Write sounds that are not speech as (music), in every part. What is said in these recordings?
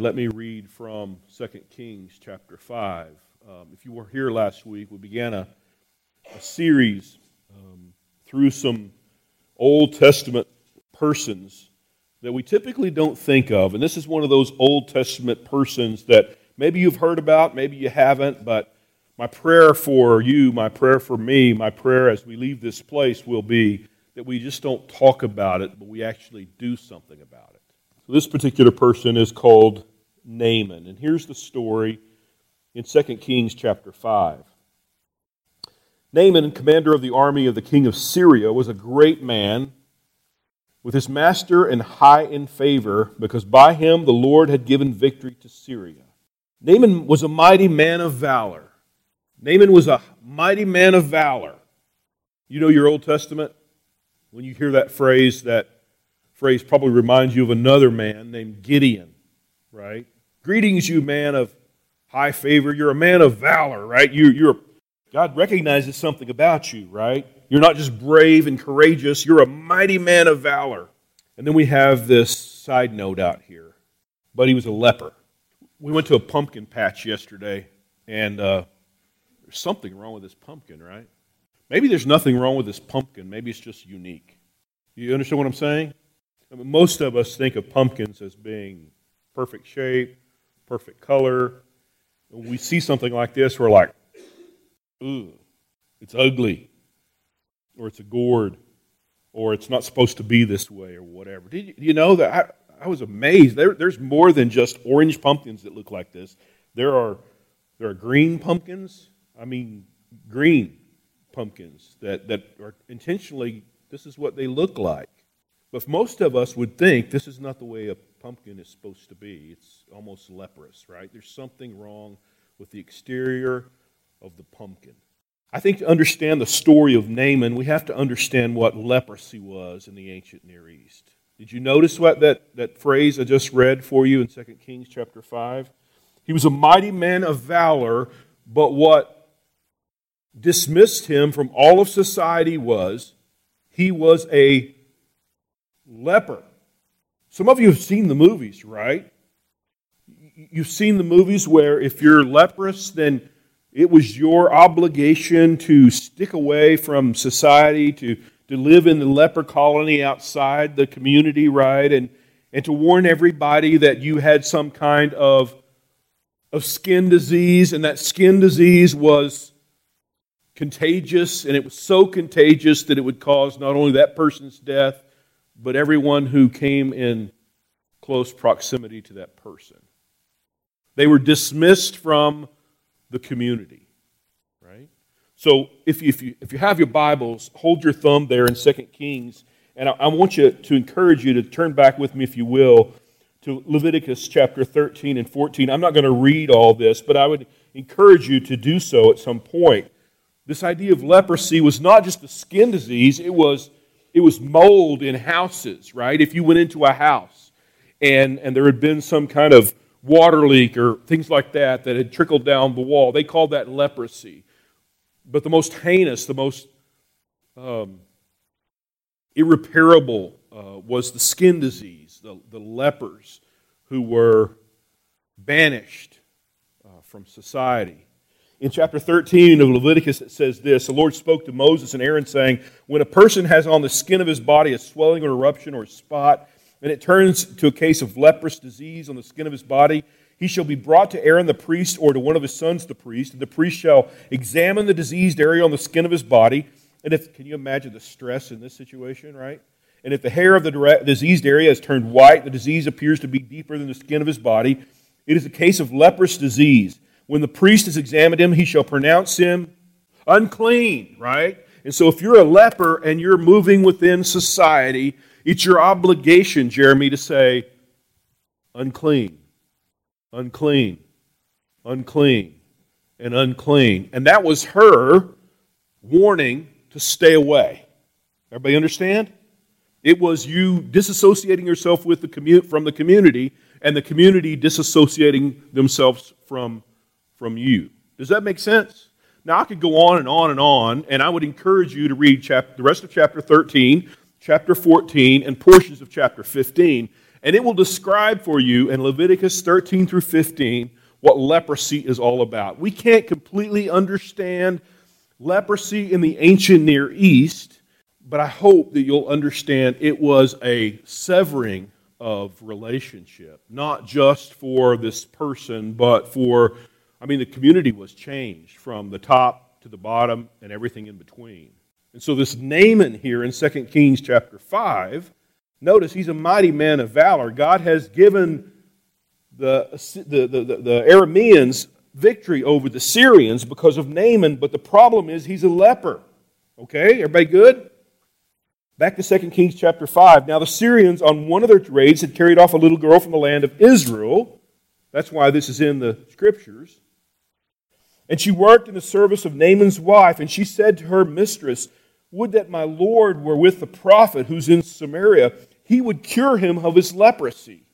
Let me read from 2 Kings chapter 5. Um, if you were here last week, we began a, a series um, through some Old Testament persons that we typically don't think of. And this is one of those Old Testament persons that maybe you've heard about, maybe you haven't, but my prayer for you, my prayer for me, my prayer as we leave this place will be that we just don't talk about it, but we actually do something about it. So this particular person is called Naaman. And here's the story in 2 Kings chapter 5. Naaman, commander of the army of the king of Syria, was a great man with his master and high in favor, because by him the Lord had given victory to Syria. Naaman was a mighty man of valor. Naaman was a mighty man of valor. You know your Old Testament? When you hear that phrase, that phrase probably reminds you of another man named Gideon, right? Greetings, you man of high favor. You're a man of valor, right? You, you're, God recognizes something about you, right? You're not just brave and courageous, you're a mighty man of valor. And then we have this side note out here. But he was a leper. We went to a pumpkin patch yesterday, and uh, there's something wrong with this pumpkin, right? Maybe there's nothing wrong with this pumpkin. Maybe it's just unique. You understand what I'm saying? I mean, most of us think of pumpkins as being perfect shape, perfect color. When we see something like this, we're like, ooh, it's ugly, or it's a gourd, or it's not supposed to be this way, or whatever. Did you, you know that I, I was amazed. There, there's more than just orange pumpkins that look like this. There are there are green pumpkins. I mean, green pumpkins that, that are intentionally. This is what they look like. But most of us would think this is not the way a pumpkin is supposed to be. It's almost leprous, right? There's something wrong with the exterior of the pumpkin. I think to understand the story of Naaman, we have to understand what leprosy was in the ancient Near East. Did you notice what that, that phrase I just read for you in 2 Kings chapter 5? He was a mighty man of valor, but what dismissed him from all of society was he was a leper. Some of you have seen the movies, right? You've seen the movies where if you're leprous, then it was your obligation to stick away from society, to, to live in the leper colony outside the community, right? And, and to warn everybody that you had some kind of, of skin disease, and that skin disease was contagious, and it was so contagious that it would cause not only that person's death, but everyone who came in close proximity to that person. They were dismissed from the community, right? So if you, if you, if you have your Bibles, hold your thumb there in 2 Kings, and I, I want you to encourage you to turn back with me, if you will, to Leviticus chapter 13 and 14. I'm not going to read all this, but I would encourage you to do so at some point. This idea of leprosy was not just a skin disease, it was it was mold in houses, right? If you went into a house and, and there had been some kind of water leak or things like that that had trickled down the wall, they called that leprosy. But the most heinous, the most um, irreparable uh, was the skin disease, the, the lepers who were banished uh, from society. In chapter 13 of Leviticus, it says this The Lord spoke to Moses and Aaron, saying, When a person has on the skin of his body a swelling or eruption or a spot, and it turns to a case of leprous disease on the skin of his body, he shall be brought to Aaron the priest or to one of his sons the priest, and the priest shall examine the diseased area on the skin of his body. And if, can you imagine the stress in this situation, right? And if the hair of the diseased area has turned white, the disease appears to be deeper than the skin of his body, it is a case of leprous disease. When the priest has examined him, he shall pronounce him unclean, right? And so if you're a leper and you're moving within society, it's your obligation, Jeremy, to say, unclean, unclean, unclean, and unclean. And that was her warning to stay away. Everybody understand? It was you disassociating yourself with the commu- from the community and the community disassociating themselves from from you. Does that make sense? Now, I could go on and on and on, and I would encourage you to read chapter, the rest of chapter 13, chapter 14, and portions of chapter 15. And it will describe for you in Leviticus 13 through 15 what leprosy is all about. We can't completely understand leprosy in the ancient Near East, but I hope that you'll understand it was a severing of relationship, not just for this person, but for, I mean, the community was changed from the top to the bottom and everything in between. And so this Naaman here in 2 Kings chapter 5, notice he's a mighty man of valor. God has given the, the, the, the, Arameans victory over the Syrians because of Naaman, but the problem is he's a leper. Okay, everybody good? Back to 2 Kings chapter 5. Now the Syrians on one of their raids had carried off a little girl from the land of Israel. That's why this is in the scriptures. And she worked in the service of Naaman's wife, and she said to her mistress, Would that my Lord were with the prophet who's in Samaria, he would cure him of his leprosy.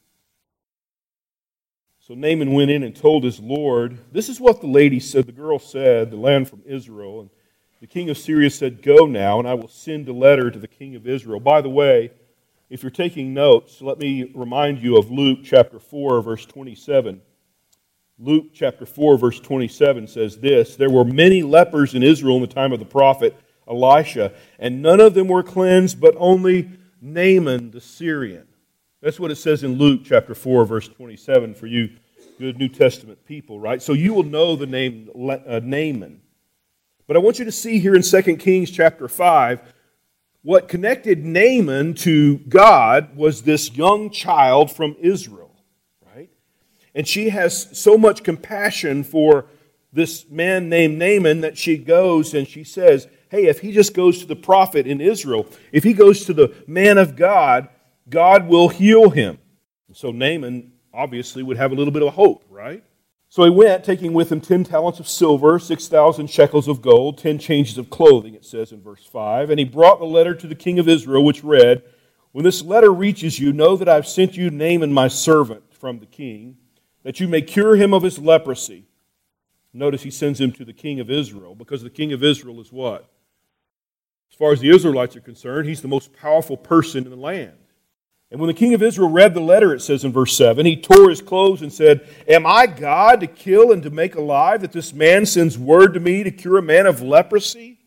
So Naaman went in and told his Lord, This is what the lady said, the girl said, the land from Israel. And the king of Syria said, Go now, and I will send a letter to the king of Israel. By the way, if you're taking notes, let me remind you of Luke chapter 4, verse 27. Luke chapter 4, verse 27 says this There were many lepers in Israel in the time of the prophet Elisha, and none of them were cleansed, but only Naaman the Syrian. That's what it says in Luke chapter 4, verse 27 for you good New Testament people, right? So you will know the name uh, Naaman. But I want you to see here in 2 Kings chapter 5 what connected Naaman to God was this young child from Israel? And she has so much compassion for this man named Naaman that she goes and she says, Hey, if he just goes to the prophet in Israel, if he goes to the man of God, God will heal him. So Naaman obviously would have a little bit of hope, right? So he went, taking with him 10 talents of silver, 6,000 shekels of gold, 10 changes of clothing, it says in verse 5. And he brought the letter to the king of Israel, which read, When this letter reaches you, know that I've sent you Naaman, my servant, from the king, that you may cure him of his leprosy. Notice he sends him to the king of Israel, because the king of Israel is what? As far as the Israelites are concerned, he's the most powerful person in the land. And when the king of Israel read the letter, it says in verse 7, he tore his clothes and said, Am I God to kill and to make alive that this man sends word to me to cure a man of leprosy?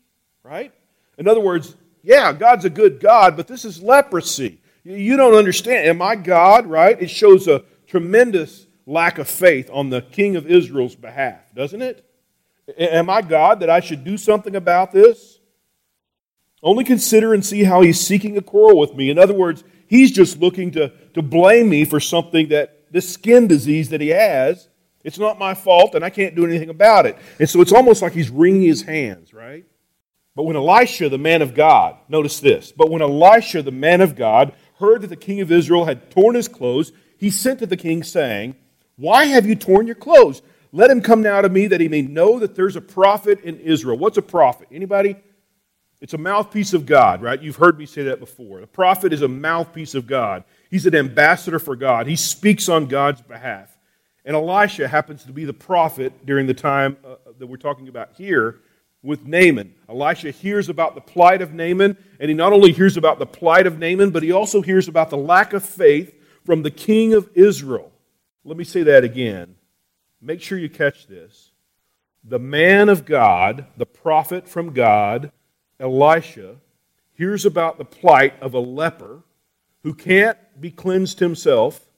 Right? In other words, yeah, God's a good God, but this is leprosy. You don't understand. Am I God? Right? It shows a tremendous lack of faith on the king of Israel's behalf, doesn't it? Am I God that I should do something about this? Only consider and see how he's seeking a quarrel with me. In other words, he's just looking to, to blame me for something that this skin disease that he has. It's not my fault, and I can't do anything about it. And so it's almost like he's wringing his hands, right? But when Elisha, the man of God, notice this, but when Elisha, the man of God, heard that the king of Israel had torn his clothes, he sent to the king, saying, Why have you torn your clothes? Let him come now to me that he may know that there's a prophet in Israel. What's a prophet? Anybody? It's a mouthpiece of God, right? You've heard me say that before. The prophet is a mouthpiece of God. He's an ambassador for God. He speaks on God's behalf. And Elisha happens to be the prophet during the time uh, that we're talking about here with Naaman. Elisha hears about the plight of Naaman, and he not only hears about the plight of Naaman, but he also hears about the lack of faith from the king of Israel. Let me say that again. Make sure you catch this. The man of God, the prophet from God, Elisha hears about the plight of a leper who can't be cleansed himself,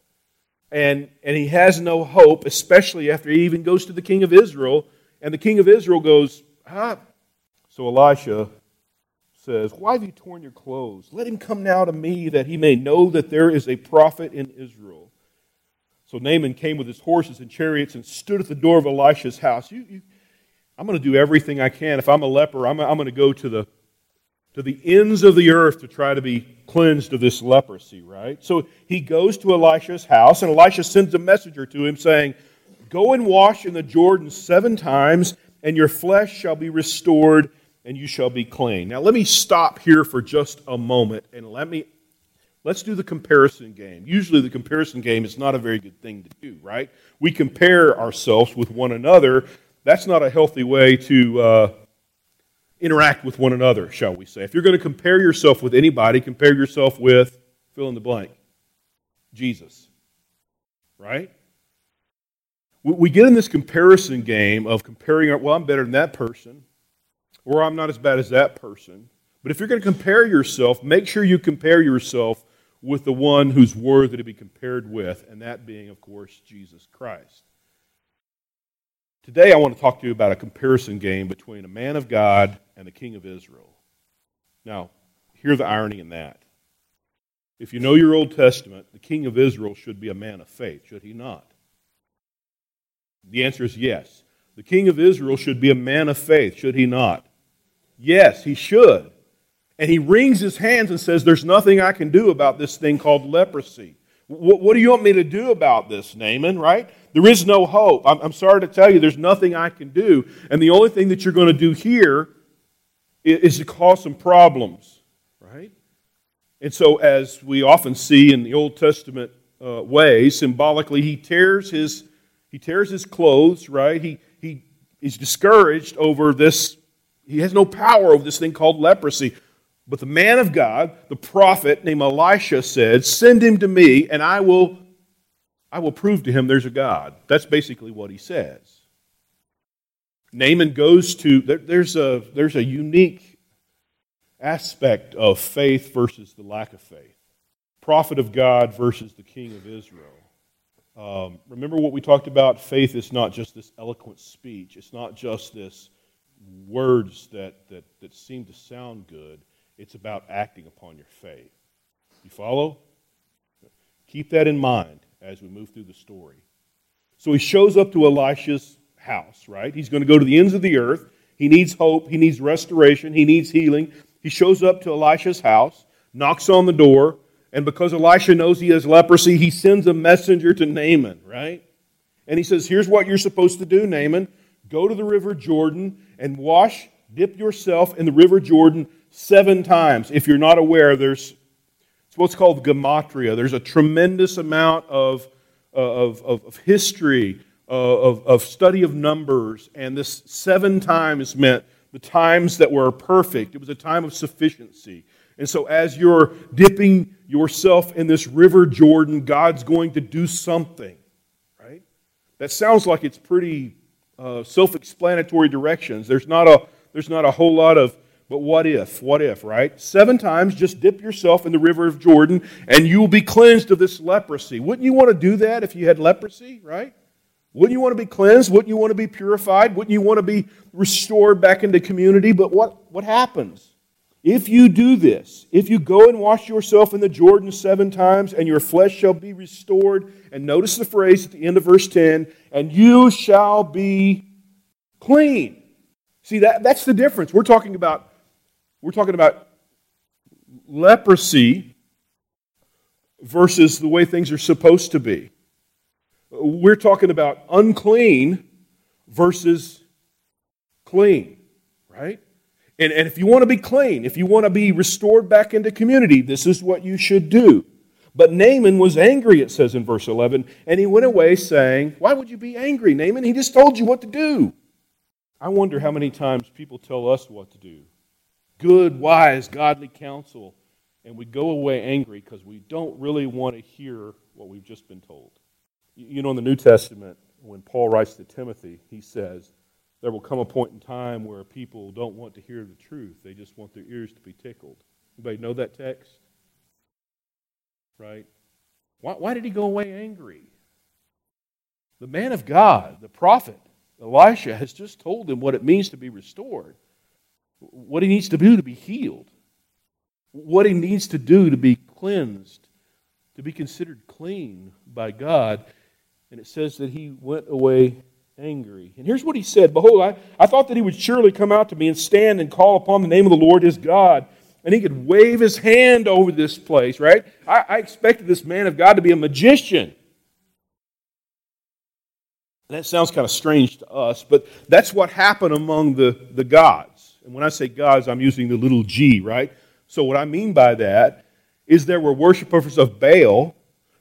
and, and he has no hope, especially after he even goes to the king of Israel, and the king of Israel goes, ah. So Elisha says, Why have you torn your clothes? Let him come now to me that he may know that there is a prophet in Israel. So Naaman came with his horses and chariots and stood at the door of Elisha's house. You, you, I'm going to do everything I can. If I'm a leper, I'm, I'm going to go to the, to the ends of the earth to try to be cleansed of this leprosy, right? So he goes to Elisha's house, and Elisha sends a messenger to him saying, Go and wash in the Jordan seven times, and your flesh shall be restored, and you shall be clean. Now, let me stop here for just a moment, and let me Let's do the comparison game. Usually, the comparison game is not a very good thing to do, right? We compare ourselves with one another that's not a healthy way to uh, interact with one another, shall we say. If you're going to compare yourself with anybody, compare yourself with fill in the blank. Jesus. Right? We get in this comparison game of comparing, well, I'm better than that person, or I'm not as bad as that person. But if you're going to compare yourself, make sure you compare yourself with the one who's worthy to be compared with, and that being, of course, Jesus Christ. Today, I want to talk to you about a comparison game between a man of God and the king of Israel. Now, hear the irony in that. If you know your Old Testament, the king of Israel should be a man of faith, should he not? The answer is yes. The king of Israel should be a man of faith, should he not? Yes, he should. And he wrings his hands and says, There's nothing I can do about this thing called leprosy. What, what do you want me to do about this, Naaman, right? There is no hope. I'm, I'm sorry to tell you, there's nothing I can do. And the only thing that you're going to do here is, is to cause some problems, right? And so, as we often see in the Old Testament uh, way, symbolically, he tears his he tears his clothes, right? He, he, he's discouraged over this. He has no power over this thing called leprosy. But the man of God, the prophet named Elisha, said, Send him to me, and I will, I will prove to him there's a God. That's basically what he says. Naaman goes to, there's a, there's a unique aspect of faith versus the lack of faith. Prophet of God versus the king of Israel. Um, remember what we talked about? Faith is not just this eloquent speech, it's not just this words that, that, that seem to sound good. It's about acting upon your faith. You follow? Keep that in mind as we move through the story. So he shows up to Elisha's house, right? He's going to go to the ends of the earth. He needs hope. He needs restoration. He needs healing. He shows up to Elisha's house, knocks on the door. And because Elisha knows he has leprosy, he sends a messenger to Naaman, right? And he says, Here's what you're supposed to do, Naaman. Go to the river Jordan and wash, dip yourself in the river Jordan seven times. If you're not aware, there's what's called gematria. There's a tremendous amount of, uh, of, of, of history, uh, of, of study of numbers, and this seven times meant the times that were perfect. It was a time of sufficiency. And so, as you're dipping yourself in this river Jordan, God's going to do something, right? That sounds like it's pretty uh, self explanatory directions. There's not, a, there's not a whole lot of, but what if? What if, right? Seven times, just dip yourself in the river of Jordan and you will be cleansed of this leprosy. Wouldn't you want to do that if you had leprosy, right? Wouldn't you want to be cleansed? Wouldn't you want to be purified? Wouldn't you want to be restored back into community? But what, what happens? If you do this, if you go and wash yourself in the Jordan seven times, and your flesh shall be restored, and notice the phrase at the end of verse 10, and you shall be clean. See, that, that's the difference. We're talking about, we're talking about leprosy versus the way things are supposed to be. We're talking about unclean versus clean, right? And, and if you want to be clean, if you want to be restored back into community, this is what you should do. But Naaman was angry, it says in verse 11, and he went away saying, Why would you be angry, Naaman? He just told you what to do. I wonder how many times people tell us what to do. Good, wise, godly counsel. And we go away angry because we don't really want to hear what we've just been told. You know, in the New Testament, when Paul writes to Timothy, he says, there will come a point in time where people don't want to hear the truth. They just want their ears to be tickled. Anybody know that text? Right? Why, why did he go away angry? The man of God, the prophet, Elisha, has just told him what it means to be restored, what he needs to do to be healed, what he needs to do to be cleansed, to be considered clean by God. And it says that he went away angry. And here's what he said Behold, I, I thought that he would surely come out to me and stand and call upon the name of the Lord his God. And he could wave his hand over this place, right? I, I expected this man of God to be a magician. And that sounds kind of strange to us, but that's what happened among the, the gods. And when I say gods, I'm using the little g, right? So what I mean by that is there were worshippers of Baal,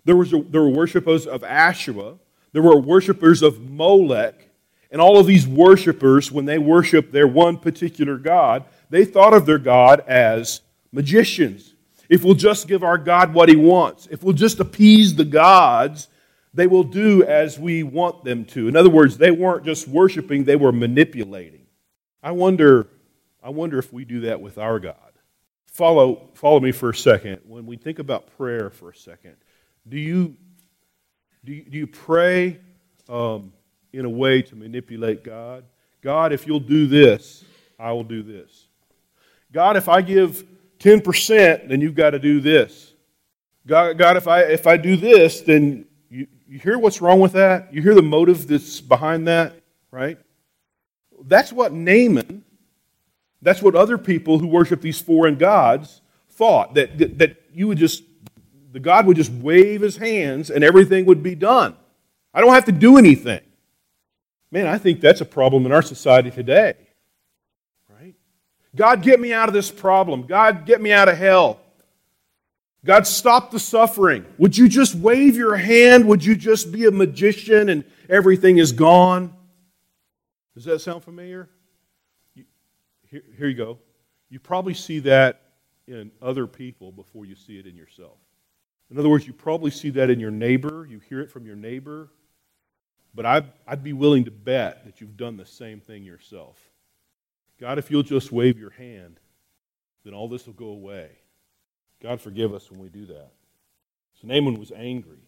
there, was a, there were worshippers of Asherah, there were worshippers of Molech, and all of these worshippers, when they worshiped their one particular God, they thought of their God as magicians. if we'll just give our God what He wants, if we'll just appease the gods, they will do as we want them to. In other words, they weren't just worshiping, they were manipulating. I wonder, I wonder if we do that with our God. Follow, follow me for a second. When we think about prayer for a second, do you, do you, do you pray um, in a way to manipulate God? God, if you'll do this, I will do this. God, if I give 10%, then you've got to do this. God, God if, I, if I do this, then you, you hear what's wrong with that? You hear the motive that's behind that, right? That's what Naaman, that's what other people who worship these foreign gods thought, that, that, that you would just, the God would just wave his hands and everything would be done. I don't have to do anything. Man, I think that's a problem in our society today. Right? God, get me out of this problem. God, get me out of hell. God, stop the suffering. Would you just wave your hand? Would you just be a magician and everything is gone? Does that sound familiar? Here, here you go. You probably see that in other people before you see it in yourself. In other words, you probably see that in your neighbor. You hear it from your neighbor. But I'd, I'd be willing to bet that you've done the same thing yourself. God, if you'll just wave your hand, then all this will go away. God, forgive us when we do that. So Naaman was angry.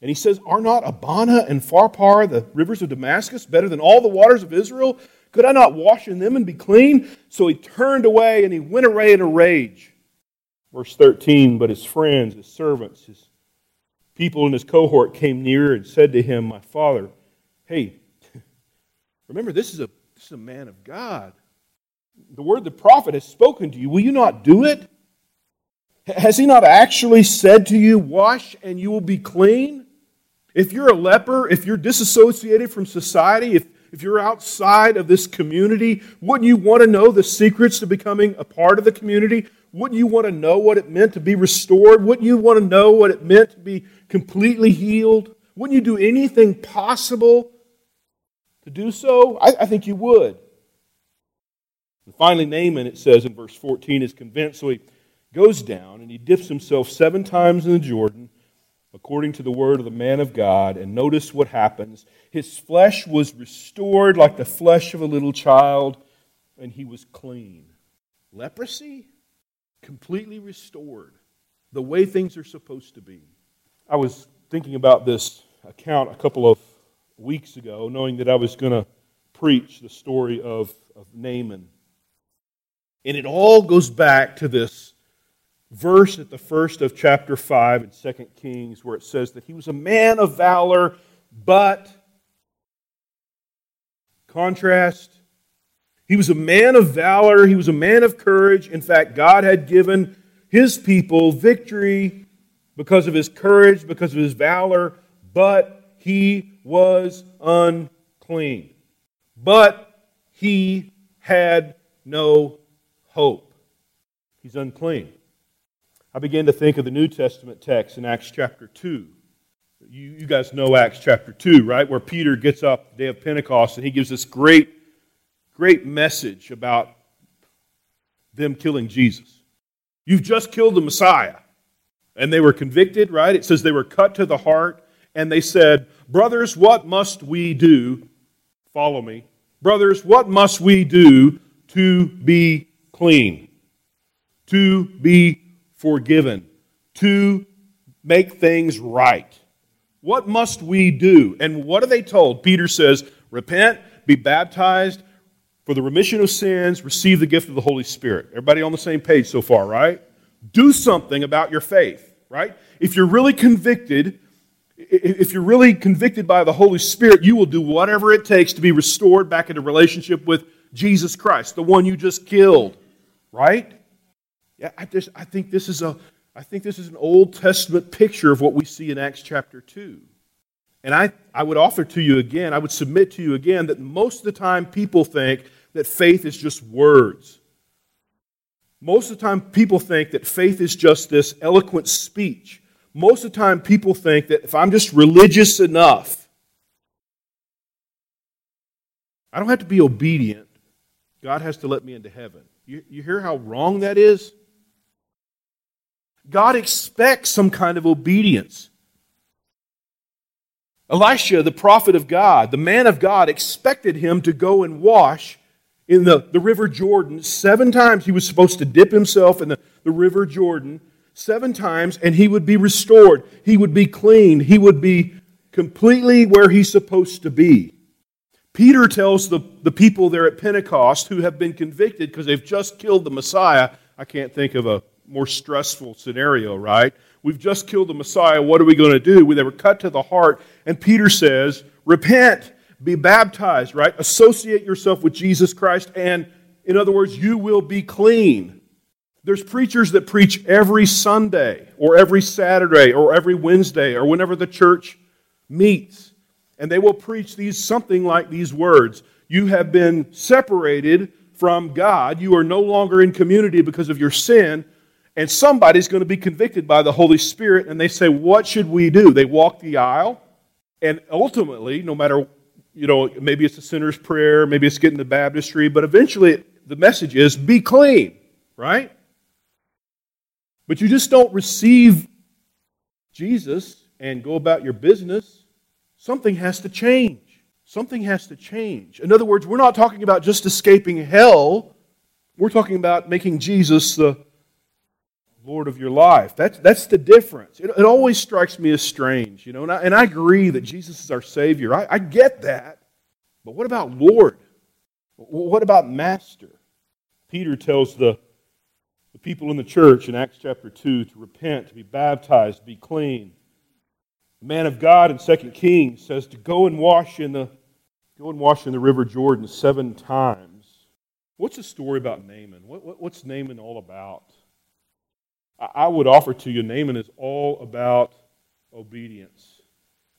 And he says, Are not Abana and Pharpar, the rivers of Damascus, better than all the waters of Israel? Could I not wash in them and be clean? So he turned away and he went away in a rage. Verse 13 But his friends, his servants, his people in his cohort came near and said to him, My father, hey, (laughs) remember, this is a, this is a man of God the word the prophet has spoken to you, will you not do it? Has he not actually said to you, Wash and you will be clean? If you're a leper, if you're disassociated from society, if, if you're outside of this community, wouldn't you want to know the secrets to becoming a part of the community? Wouldn't you want to know what it meant to be restored? Wouldn't you want to know what it meant to be completely healed? Wouldn't you do anything possible to do so? I, I think you would. And finally, Naaman, it says in verse 14, is convinced, so he goes down and he dips himself seven times in the Jordan, according to the word of the man of God. And notice what happens. His flesh was restored like the flesh of a little child, and he was clean. Leprosy? Completely restored. The way things are supposed to be. I was thinking about this account a couple of weeks ago, knowing that I was going to preach the story of, of Naaman. And it all goes back to this verse at the first of chapter 5 in 2 Kings where it says that he was a man of valor, but, contrast, he was a man of valor, he was a man of courage. In fact, God had given his people victory because of his courage, because of his valor, but he was unclean. But he had no hope. He's unclean. I began to think of the New Testament text in Acts chapter 2. You, you guys know Acts chapter 2, right? Where Peter gets up the day of Pentecost and he gives this great, great message about them killing Jesus. You've just killed the Messiah. And they were convicted, right? It says they were cut to the heart and they said, Brothers, what must we do? Follow me. Brothers, what must we do to be clean, to be forgiven, to make things right. What must we do? And what are they told? Peter says, Repent, be baptized for the remission of sins, receive the gift of the Holy Spirit. Everybody on the same page so far, right? Do something about your faith, right? If you're really convicted, if you're really convicted by the Holy Spirit, you will do whatever it takes to be restored back into relationship with Jesus Christ, the one you just killed right? I, just, I think this is a I think this is an Old Testament picture of what we see in Acts chapter 2. And I, I would offer to you again, I would submit to you again that most of the time people think that faith is just words. Most of the time people think that faith is just this eloquent speech. Most of the time people think that if I'm just religious enough, I don't have to be obedient. God has to let me into heaven. You, you hear how wrong that is? God expects some kind of obedience. Elisha, the prophet of God, the man of God, expected him to go and wash in the, the river Jordan. Seven times he was supposed to dip himself in the, the river Jordan, seven times, and he would be restored. He would be clean. He would be completely where he's supposed to be. Peter tells the, the people there at Pentecost who have been convicted because they've just killed the Messiah. I can't think of a more stressful scenario, right? We've just killed the Messiah. What are we going to do? They were cut to the heart. And Peter says, Repent, be baptized, right? Associate yourself with Jesus Christ, and in other words, you will be clean. There's preachers that preach every Sunday, or every Saturday, or every Wednesday, or whenever the church meets. And they will preach these something like these words You have been separated from God. You are no longer in community because of your sin and somebody's going to be convicted by the Holy Spirit, and they say, What should we do? They walk the aisle, and ultimately, no matter, you know, maybe it's a sinner's prayer, maybe it's getting the baptistry, but eventually the message is be clean, right? But you just don't receive Jesus and go about your business. Something has to change. Something has to change. In other words, we're not talking about just escaping hell. We're talking about making Jesus the Lord of your life. That's, that's the difference. It, it always strikes me as strange, you know, and I, and I agree that Jesus is our Savior. I, I get that. But what about Lord? What about Master? Peter tells the, the people in the church in Acts chapter 2 to repent, to be baptized, to be clean. The man of God in 2 Kings says to go and wash in the go and wash in the river Jordan seven times. What's the story about Naaman? What, what, what's Naaman all about? I would offer to you Naaman is all about obedience.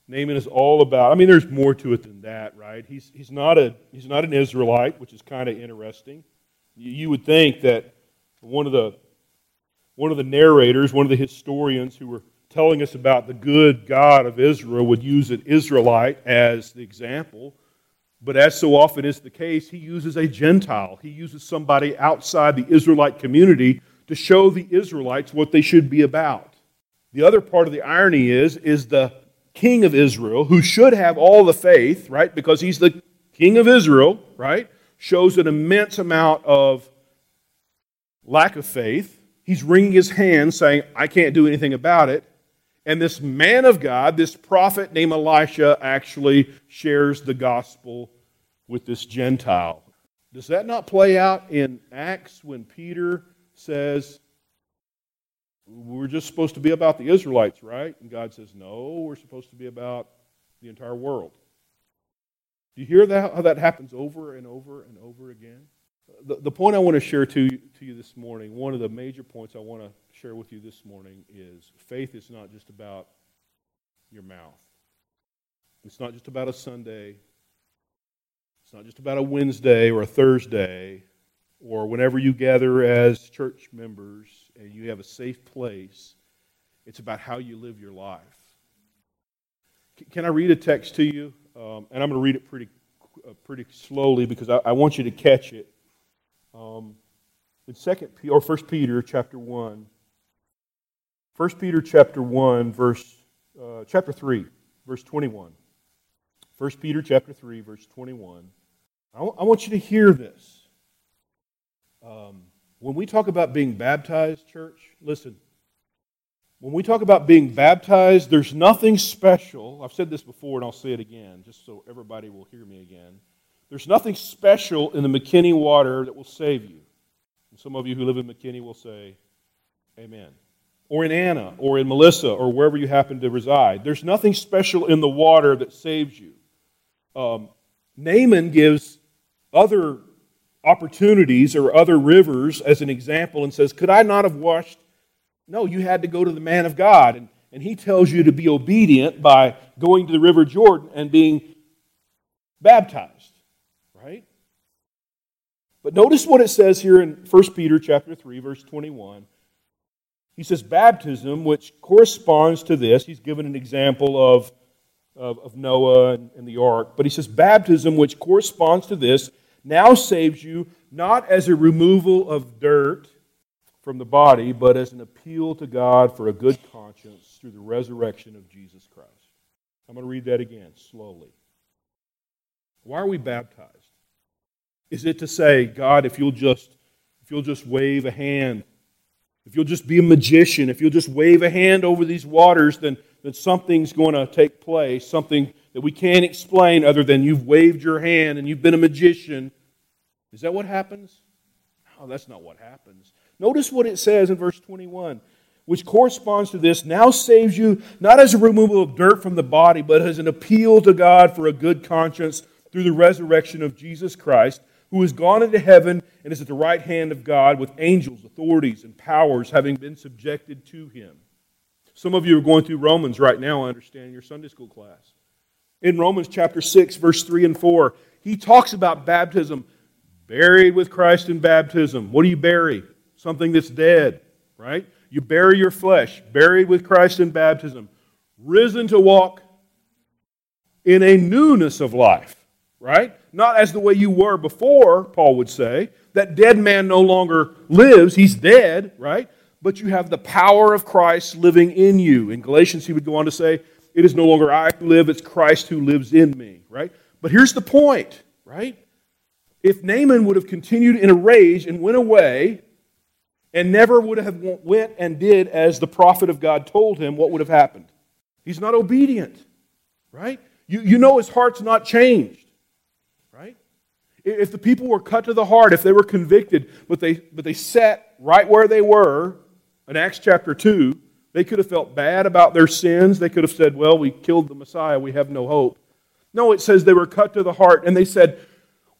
Naaman is all about, I mean, there's more to it than that, right? He's, he's, not, a, he's not an Israelite, which is kind of interesting. You, you would think that one of, the, one of the narrators, one of the historians who were telling us about the good God of Israel would use an Israelite as the example. But as so often is the case, he uses a Gentile. He uses somebody outside the Israelite community to show the Israelites what they should be about. The other part of the irony is, is the king of Israel, who should have all the faith, right, because he's the king of Israel, right, shows an immense amount of lack of faith. He's wringing his hands saying, I can't do anything about it. And this man of God, this prophet named Elisha, actually shares the gospel with this Gentile. Does that not play out in Acts when Peter says, We're just supposed to be about the Israelites, right? And God says, No, we're supposed to be about the entire world. Do you hear that, how that happens over and over and over again? The, the point I want to share to, to you this morning, one of the major points I want to share with you this morning is faith is not just about your mouth. It's not just about a Sunday. It's not just about a Wednesday or a Thursday or whenever you gather as church members and you have a safe place, it's about how you live your life. Can I read a text to you? Um, and I'm going to read it pretty, uh, pretty slowly because I, I, want you to catch it. Um, in Second or First Peter chapter one. First Peter chapter one, verse uh, chapter three, verse twenty-one. First Peter chapter three, verse twenty-one. I, w- I want you to hear this. Um, when we talk about being baptized, church, listen. When we talk about being baptized, there's nothing special. I've said this before and I'll say it again, just so everybody will hear me again. There's nothing special in the McKinney water that will save you. And some of you who live in McKinney will say, Amen. Or in Anna, or in Melissa, or wherever you happen to reside. There's nothing special in the water that saves you. Um, Naaman gives other opportunities or other rivers as an example and says, Could I not have washed? No, you had to go to the man of God. And, and he tells you to be obedient by going to the river Jordan and being baptized. Right? But notice what it says here in 1 Peter chapter 3, verse 21. He says, baptism, which corresponds to this, he's given an example of, of, of Noah and, and the ark, but he says, baptism, which corresponds to this, now saves you not as a removal of dirt from the body, but as an appeal to God for a good conscience through the resurrection of Jesus Christ. I'm going to read that again slowly. Why are we baptized? Is it to say, God, if you'll just if you'll just wave a hand, if you'll just be a magician, if you'll just wave a hand over these waters, then, then something's going to take place, something that we can't explain other than you've waved your hand and you've been a magician. Is that what happens? No, that's not what happens. Notice what it says in verse 21, which corresponds to this now saves you not as a removal of dirt from the body, but as an appeal to God for a good conscience through the resurrection of Jesus Christ, who has gone into heaven and is at the right hand of God with angels, authorities, and powers having been subjected to him. Some of you are going through Romans right now, I understand, in your Sunday school class. In Romans chapter 6, verse 3 and 4, he talks about baptism, buried with Christ in baptism. What do you bury? Something that's dead, right? You bury your flesh, buried with Christ in baptism, risen to walk in a newness of life right? Not as the way you were before, Paul would say. That dead man no longer lives, he's dead, right? But you have the power of Christ living in you. In Galatians, he would go on to say, It is no longer I who live, it's Christ who lives in me, right? But here's the point, right? If Naaman would have continued in a rage and went away and never would have went and did as the prophet of God told him, what would have happened? He's not obedient, right? You, you know his heart's not changed. Right? If the people were cut to the heart, if they were convicted, but they, but they sat right where they were in Acts chapter 2, they could have felt bad about their sins. They could have said, Well, we killed the Messiah, we have no hope. No, it says they were cut to the heart and they said,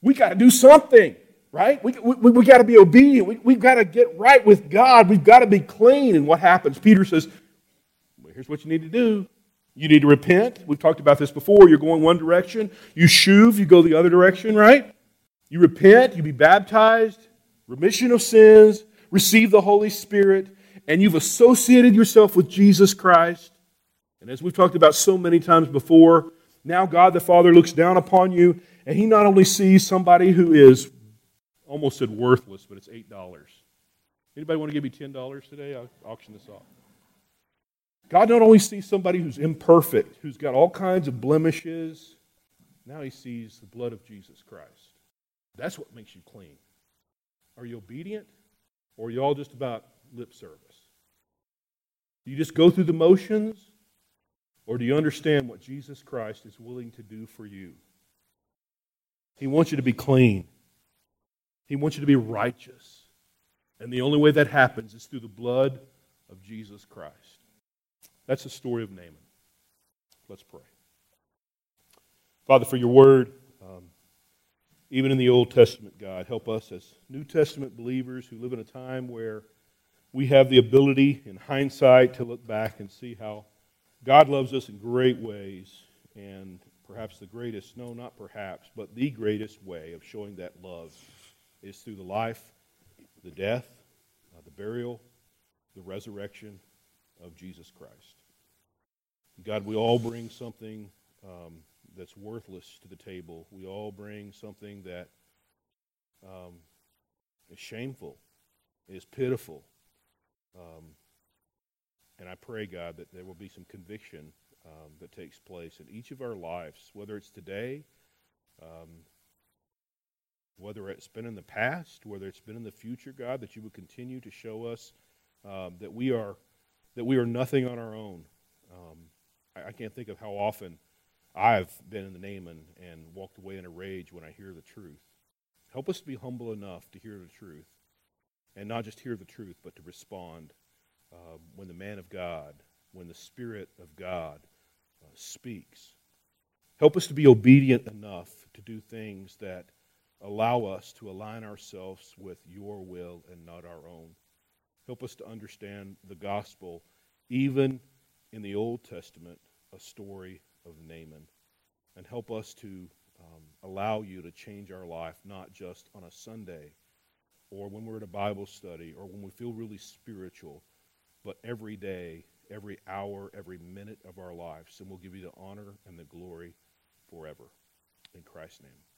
We got to do something, right? We, we, we got to be obedient. We, we've got to get right with God. We've got to be clean. And what happens? Peter says, well, Here's what you need to do. You need to repent. We've talked about this before. You're going one direction. You shuv, you go the other direction, right? You repent, you be baptized, remission of sins, receive the Holy Spirit, and you've associated yourself with Jesus Christ. And as we've talked about so many times before, now God the Father looks down upon you, and He not only sees somebody who is almost said worthless, but it's $8. Anybody want to give me $10 today? I'll auction this off. God not only sees somebody who's imperfect, who's got all kinds of blemishes, now He sees the blood of Jesus Christ. That's what makes you clean. Are you obedient? Or are you all just about lip service? Do you just go through the motions? Or do you understand what Jesus Christ is willing to do for you? He wants you to be clean. He wants you to be righteous. And the only way that happens is through the blood of Jesus Christ. That's the story of Naaman. Let's pray. Father, for your word, um, even in the Old Testament, God. Help us as New Testament believers who live in a time where we have the ability, in hindsight, to look back and see how God loves us in great ways. And perhaps the greatest, no, not perhaps, but the greatest way of showing that love is through the life, the death, uh, the burial, the resurrection of Jesus Christ. God, we all bring something. Um, that's worthless to the table. We all bring something that um, is shameful, is pitiful. Um, and I pray, God, that there will be some conviction um, that takes place in each of our lives, whether it's today, um, whether it's been in the past, whether it's been in the future, God, that you would continue to show us um, that we are that we are nothing on our own. Um, I, I can't think of how often I've been in the Naaman and walked away in a rage when I hear the truth. Help us to be humble enough to hear the truth, and not just hear the truth, but to respond uh, when the man of God, when the Spirit of God uh, speaks. Help us to be obedient enough to do things that allow us to align ourselves with your will and not our own. Help us to understand the gospel, even in the Old Testament, a story of Naaman. And help us to um, allow you to change our life, not just on a Sunday or when we're in a Bible study or when we feel really spiritual, but every day, every hour, every minute of our lives. And we'll give you the honor and the glory forever. In Christ's name.